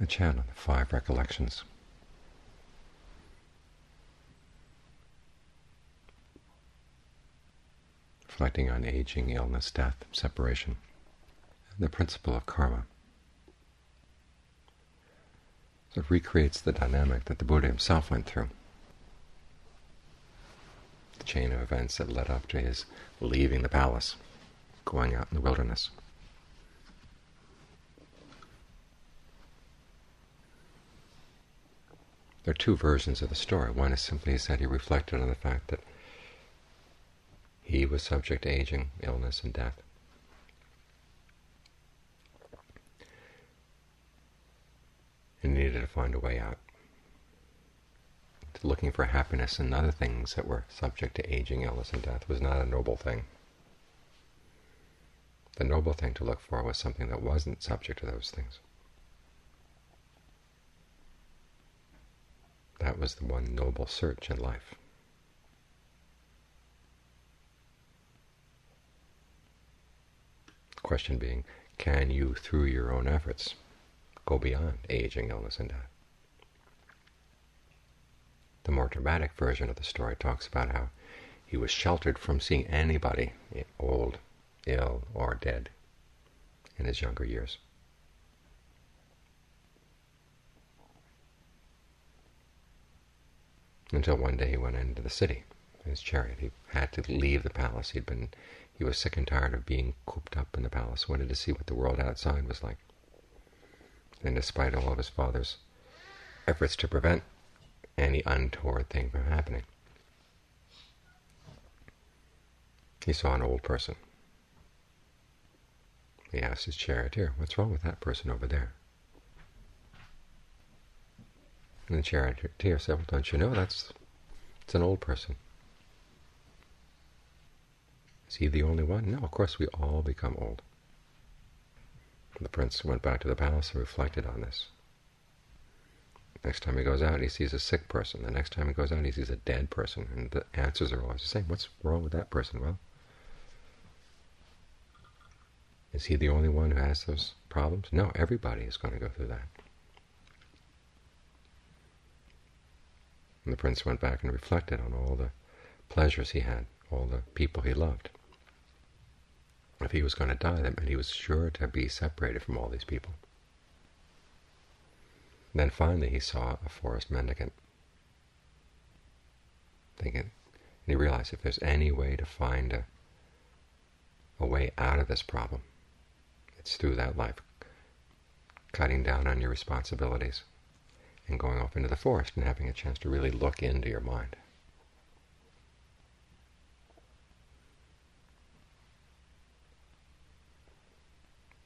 a chant on the five recollections. Reflecting on aging, illness, death, separation, and the principle of karma. So it recreates the dynamic that the Buddha himself went through. The chain of events that led up to his leaving the palace, going out in the wilderness. There are two versions of the story. One is simply that he reflected on the fact that he was subject to aging, illness, and death. And needed to find a way out. Looking for happiness in other things that were subject to aging, illness, and death was not a noble thing. The noble thing to look for was something that wasn't subject to those things. That was the one noble search in life. Question being, can you, through your own efforts, go beyond aging, illness, and death? The more dramatic version of the story talks about how he was sheltered from seeing anybody, old, ill, or dead, in his younger years. Until one day he went into the city in his chariot. He had to leave the palace. He'd been he was sick and tired of being cooped up in the palace, wanted to see what the world outside was like. And despite all of his father's efforts to prevent any untoward thing from happening, he saw an old person. He asked his charioteer, what's wrong with that person over there? And the charioteer said, well, don't you know, that's it's an old person. Is he the only one? No, of course we all become old. The prince went back to the palace and reflected on this. Next time he goes out, he sees a sick person. The next time he goes out, he sees a dead person. And the answers are always the same. What's wrong with that person? Well, is he the only one who has those problems? No, everybody is going to go through that. And the prince went back and reflected on all the pleasures he had, all the people he loved. If he was going to die, that meant he was sure to be separated from all these people. Then finally he saw a forest mendicant, thinking, and he realized if there's any way to find a, a way out of this problem, it's through that life, cutting down on your responsibilities, and going off into the forest and having a chance to really look into your mind.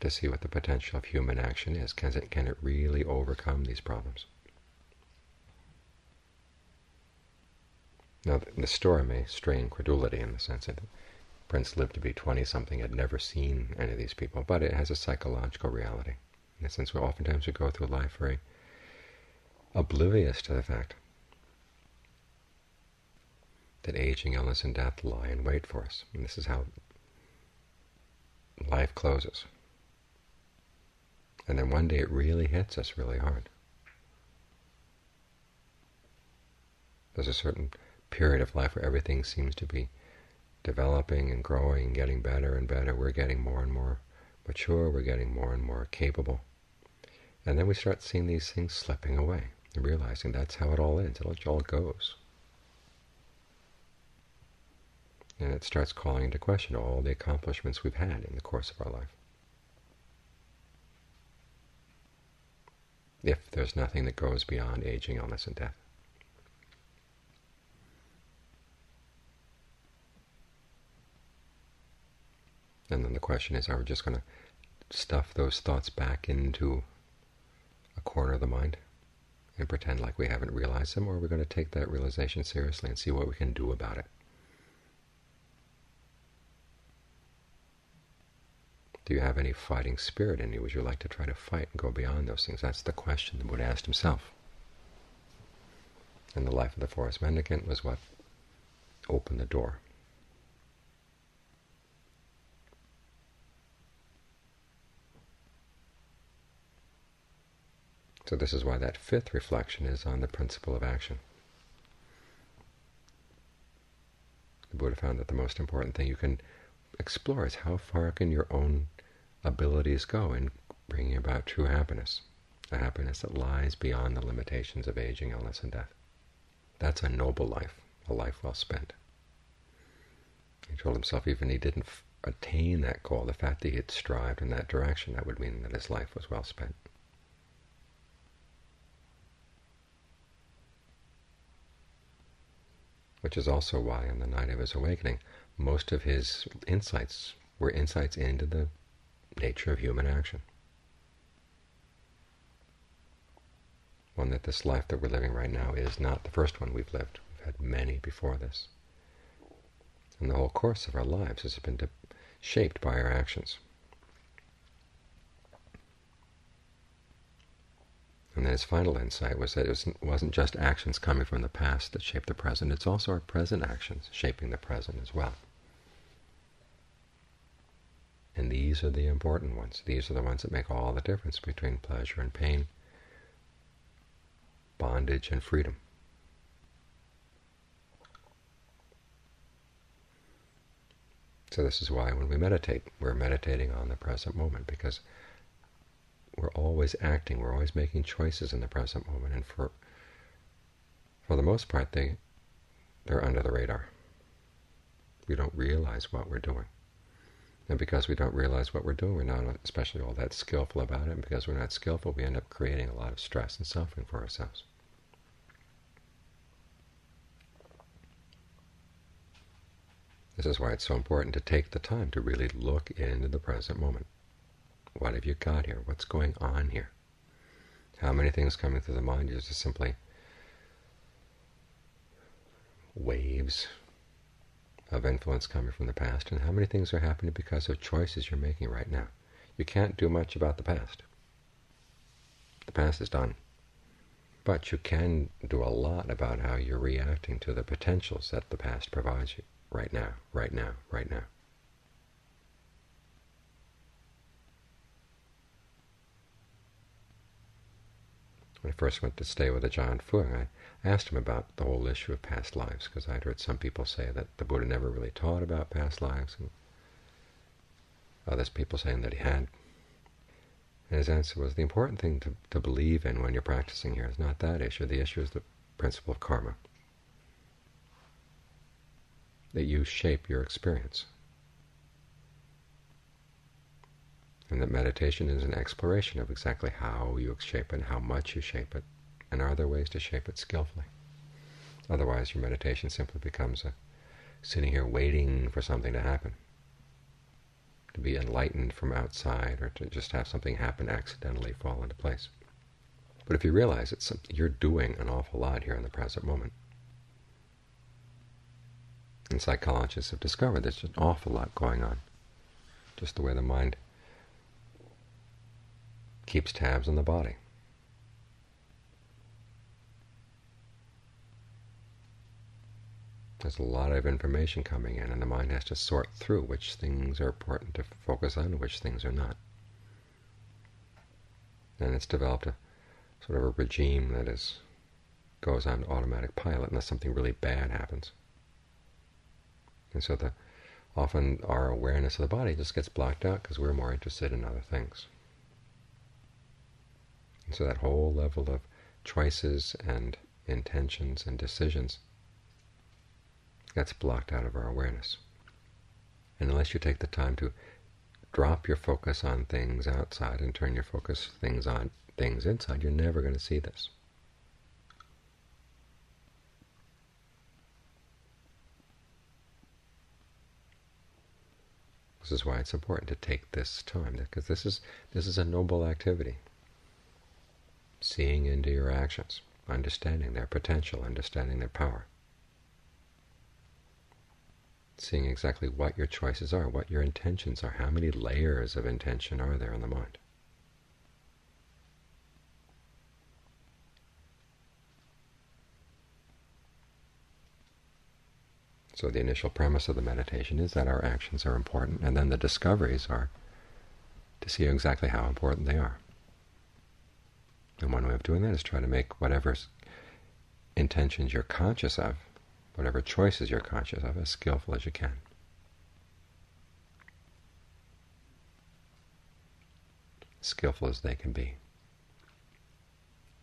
To see what the potential of human action is. Can it, can it really overcome these problems? Now, the story may strain credulity in the sense that Prince lived to be 20-something, had never seen any of these people, but it has a psychological reality. In the sense, we oftentimes we go through life very oblivious to the fact that aging, illness, and death lie in wait for us. And this is how life closes. And then one day it really hits us really hard. There's a certain period of life where everything seems to be developing and growing and getting better and better. We're getting more and more mature. We're getting more and more capable. And then we start seeing these things slipping away realizing that's how it all ends, it all goes. And it starts calling into question all the accomplishments we've had in the course of our life. If there's nothing that goes beyond aging, illness, and death. And then the question is, are we just going to stuff those thoughts back into a corner of the mind? And pretend like we haven't realized them, or are we're going to take that realization seriously and see what we can do about it. Do you have any fighting spirit in you? Would you like to try to fight and go beyond those things? That's the question the Buddha asked himself. And the life of the forest mendicant was what opened the door. So this is why that fifth reflection is on the principle of action. The Buddha found that the most important thing you can explore is how far can your own abilities go in bringing about true happiness, a happiness that lies beyond the limitations of aging, illness, and death. That's a noble life, a life well spent. He told himself even he didn't attain that goal, the fact that he had strived in that direction, that would mean that his life was well spent. Which is also why on the night of his awakening, most of his insights were insights into the nature of human action. One that this life that we're living right now is not the first one we've lived. We've had many before this. And the whole course of our lives has been shaped by our actions. And then his final insight was that it wasn't just actions coming from the past that shape the present, it's also our present actions shaping the present as well. And these are the important ones. These are the ones that make all the difference between pleasure and pain, bondage and freedom. So this is why when we meditate, we're meditating on the present moment, because we're always acting, we're always making choices in the present moment, and for for the most part, they they're under the radar. We don't realize what we're doing. And because we don't realize what we're doing, we're not especially all that skillful about it, and because we're not skillful, we end up creating a lot of stress and suffering for ourselves. This is why it's so important to take the time to really look into the present moment. What have you got here? What's going on here? How many things coming through the mind are just simply waves of influence coming from the past, and how many things are happening because of choices you're making right now. You can't do much about the past. The past is done. But you can do a lot about how you're reacting to the potentials that the past provides you right now, right now, right now. When I first went to stay with Ajaan Fuang, I asked him about the whole issue of past lives, because I'd heard some people say that the Buddha never really taught about past lives, and others people saying that he had. And his answer was, the important thing to, to believe in when you're practicing here is not that issue. The issue is the principle of karma, that you shape your experience. And that meditation is an exploration of exactly how you shape it and how much you shape it, and are there ways to shape it skillfully? Otherwise, your meditation simply becomes a sitting here waiting for something to happen, to be enlightened from outside, or to just have something happen accidentally fall into place. But if you realize it's you're doing an awful lot here in the present moment. And psychologists have discovered there's an awful lot going on. Just the way the mind keeps tabs on the body. There's a lot of information coming in, and the mind has to sort through which things are important to focus on which things are not. And it's developed a sort of a regime that is goes on automatic pilot unless something really bad happens. And so the often our awareness of the body just gets blocked out because we're more interested in other things. So that whole level of choices and intentions and decisions gets blocked out of our awareness. And unless you take the time to drop your focus on things outside and turn your focus things on things inside, you're never going to see this. This is why it's important to take this time, because this is this is a noble activity seeing into your actions, understanding their potential, understanding their power, seeing exactly what your choices are, what your intentions are, how many layers of intention are there in the mind. So the initial premise of the meditation is that our actions are important, and then the discoveries are to see exactly how important they are And one way of doing that is try to make whatever intentions you're conscious of, whatever choices you're conscious of, as skillful as you can. Skillful as they can be.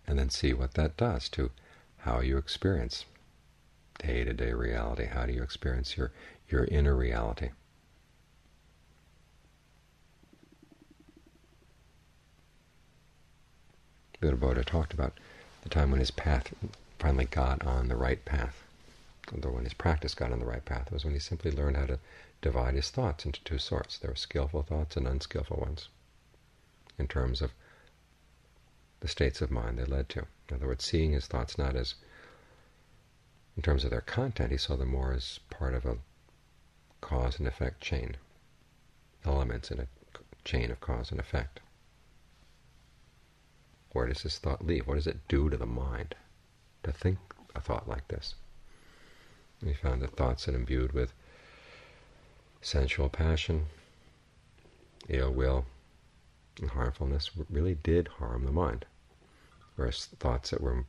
And then see what that does to how you experience day-to-day -day reality. How do you experience your, your inner reality? Buddha talked about the time when his path finally got on the right path, or when his practice got on the right path, was when he simply learned how to divide his thoughts into two sorts. There were skillful thoughts and unskillful ones, in terms of the states of mind they led to. In other words, seeing his thoughts not as, in terms of their content, he saw them more as part of a cause and effect chain, elements in a chain of cause and effect. Where does this thought leave? What does it do to the mind to think a thought like this? We found that thoughts that imbued with sensual passion, ill will, and harmfulness really did harm the mind, whereas thoughts that were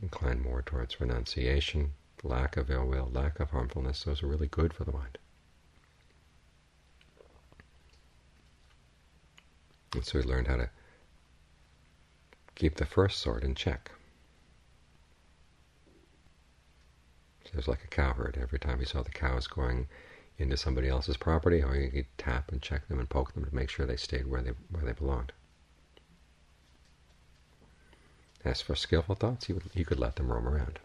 inclined more towards renunciation, lack of ill will, lack of harmfulness, those are really good for the mind. And so we learned how to keep the first sort in check. So it was like a cowherd. Every time he saw the cows going into somebody else's property, oh, or he'd tap and check them and poke them to make sure they stayed where they where they belonged. As for skillful thoughts, he would he could let them roam around,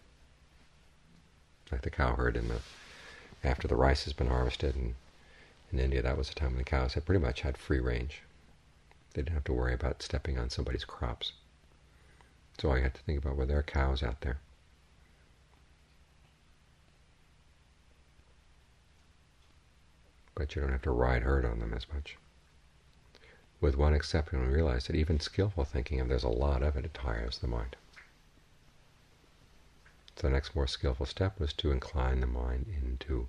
like the cowherd in the after the rice has been harvested in in India. That was the time when the cows had pretty much had free range. They didn't have to worry about stepping on somebody's crops. So you have to think about were there are cows out there. But you don't have to ride herd on them as much. With one exception, we realize that even skillful thinking, if there's a lot of it, it tires the mind. So the next more skillful step was to incline the mind into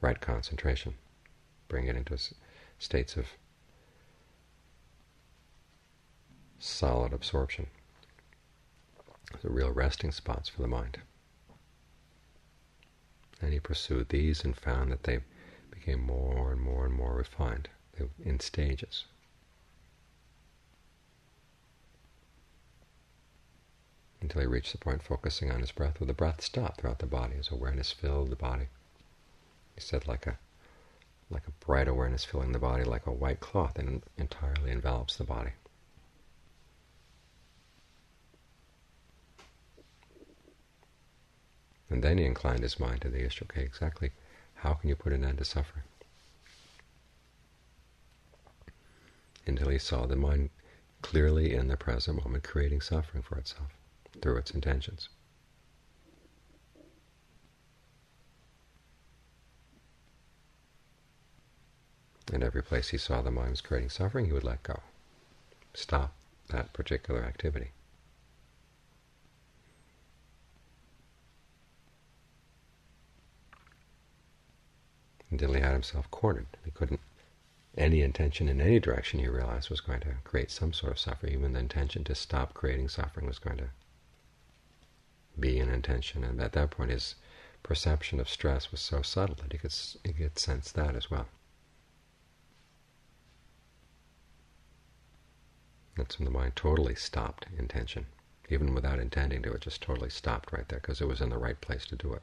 right concentration, bring it into states of solid absorption the real resting spots for the mind. And he pursued these and found that they became more and more and more refined in stages. Until he reached the point focusing on his breath, where the breath stopped throughout the body, as awareness filled the body. He said like a like a bright awareness filling the body, like a white cloth, and entirely envelops the body. And then he inclined his mind to the issue, okay, exactly how can you put an end to suffering? Until he saw the mind clearly in the present moment creating suffering for itself through its intentions. And every place he saw the mind was creating suffering, he would let go, stop that particular activity. He had himself cornered. He couldn't, any intention in any direction he realized was going to create some sort of suffering. Even the intention to stop creating suffering was going to be an intention. And at that point his perception of stress was so subtle that he could, he could sense that as well. That's when the mind totally stopped intention. Even without intending to, it just totally stopped right there because it was in the right place to do it.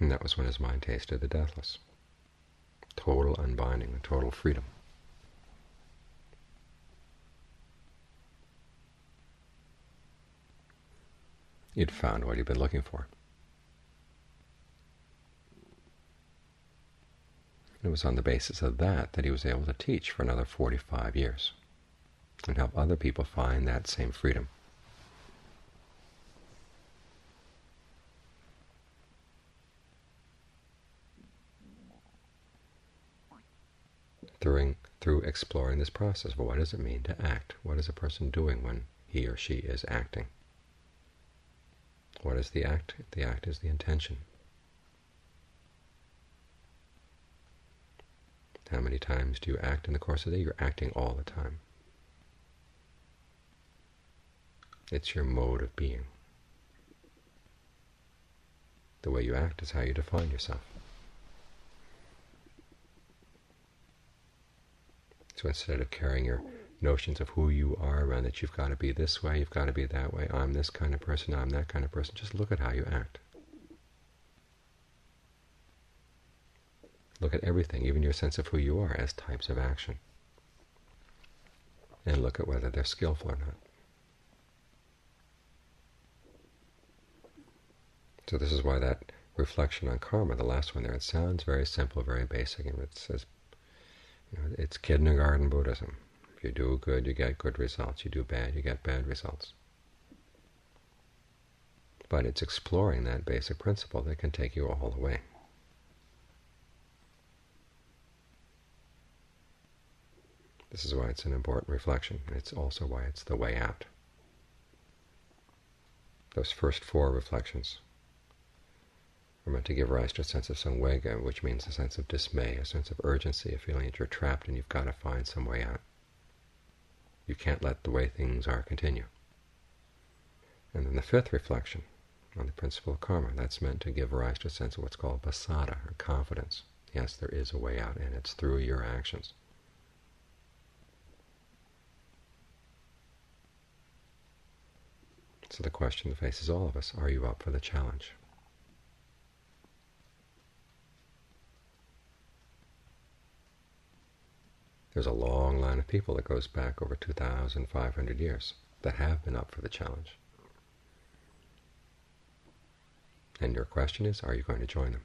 And that was when his mind tasted the deathless. Total unbinding, total freedom. He'd found what he'd been looking for. It was on the basis of that that he was able to teach for another 45 years and help other people find that same freedom. Through, through exploring this process. Well, what does it mean to act? What is a person doing when he or she is acting? What is the act? The act is the intention. How many times do you act in the course of the day? You're acting all the time. It's your mode of being. The way you act is how you define yourself. So instead of carrying your notions of who you are around that you've got to be this way, you've got to be that way, I'm this kind of person, I'm that kind of person, just look at how you act. Look at everything, even your sense of who you are, as types of action. And look at whether they're skillful or not. So this is why that reflection on karma, the last one there, it sounds very simple, very basic, and it says, it's kindergarten Buddhism. If you do good, you get good results. You do bad, you get bad results. But it's exploring that basic principle that can take you all the way. This is why it's an important reflection. It's also why it's the way out. Those first four reflections meant to give rise to a sense of samvega, which means a sense of dismay, a sense of urgency, a feeling that you're trapped and you've got to find some way out. You can't let the way things are continue. And then the fifth reflection on the principle of karma, that's meant to give rise to a sense of what's called pasada, or confidence. Yes, there is a way out, and it's through your actions. So the question that faces all of us, are you up for the challenge? There's a long line of people that goes back over 2,500 years that have been up for the challenge. And your question is, are you going to join them?